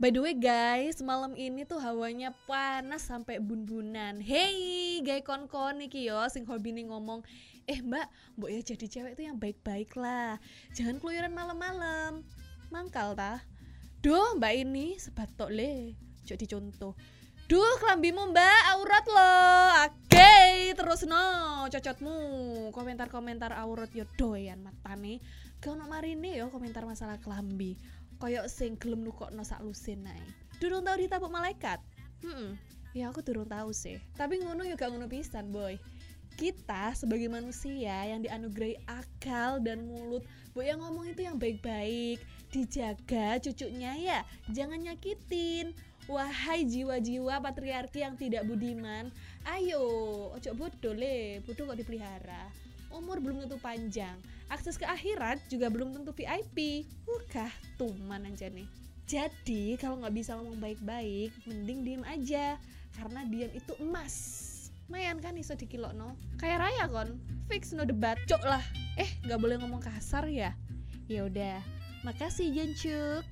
By the way guys, malam ini tuh hawanya panas sampai bun-bunan. Hey, gay kon-kon iki yo sing hobi nih ngomong, "Eh, Mbak, Mbok ya jadi cewek tuh yang baik-baik lah. Jangan keluyuran malam-malam." Mangkal tah. Duh, Mbak ini sebatok le. Jadi contoh. Duh, kelambimu Mbak, aurat loh. Oke, terus no, cocotmu. Komentar-komentar aurat yo doyan matane. Gak ono marine yo komentar masalah kelambi koyok sing gelem nukokno sak lusin nae. Durung tau ditabuk malaikat. Hmm, ya aku durung tahu sih. Tapi ngono gak ngono pisan, boy. Kita sebagai manusia yang dianugerahi akal dan mulut, boy yang ngomong itu yang baik-baik, dijaga cucunya ya, jangan nyakitin. Wahai jiwa-jiwa patriarki yang tidak budiman, ayo, ojo bodoh le, bodoh kok dipelihara umur belum tentu panjang akses ke akhirat juga belum tentu VIP Ukah tuman aja nih. Jadi kalau nggak bisa ngomong baik-baik mending diem aja. Karena diam itu emas. Mayan kan iso dikilo no kayak raya kon. Fix no debat. Cok lah. Eh nggak boleh ngomong kasar ya? Ya udah. Makasih Jencuk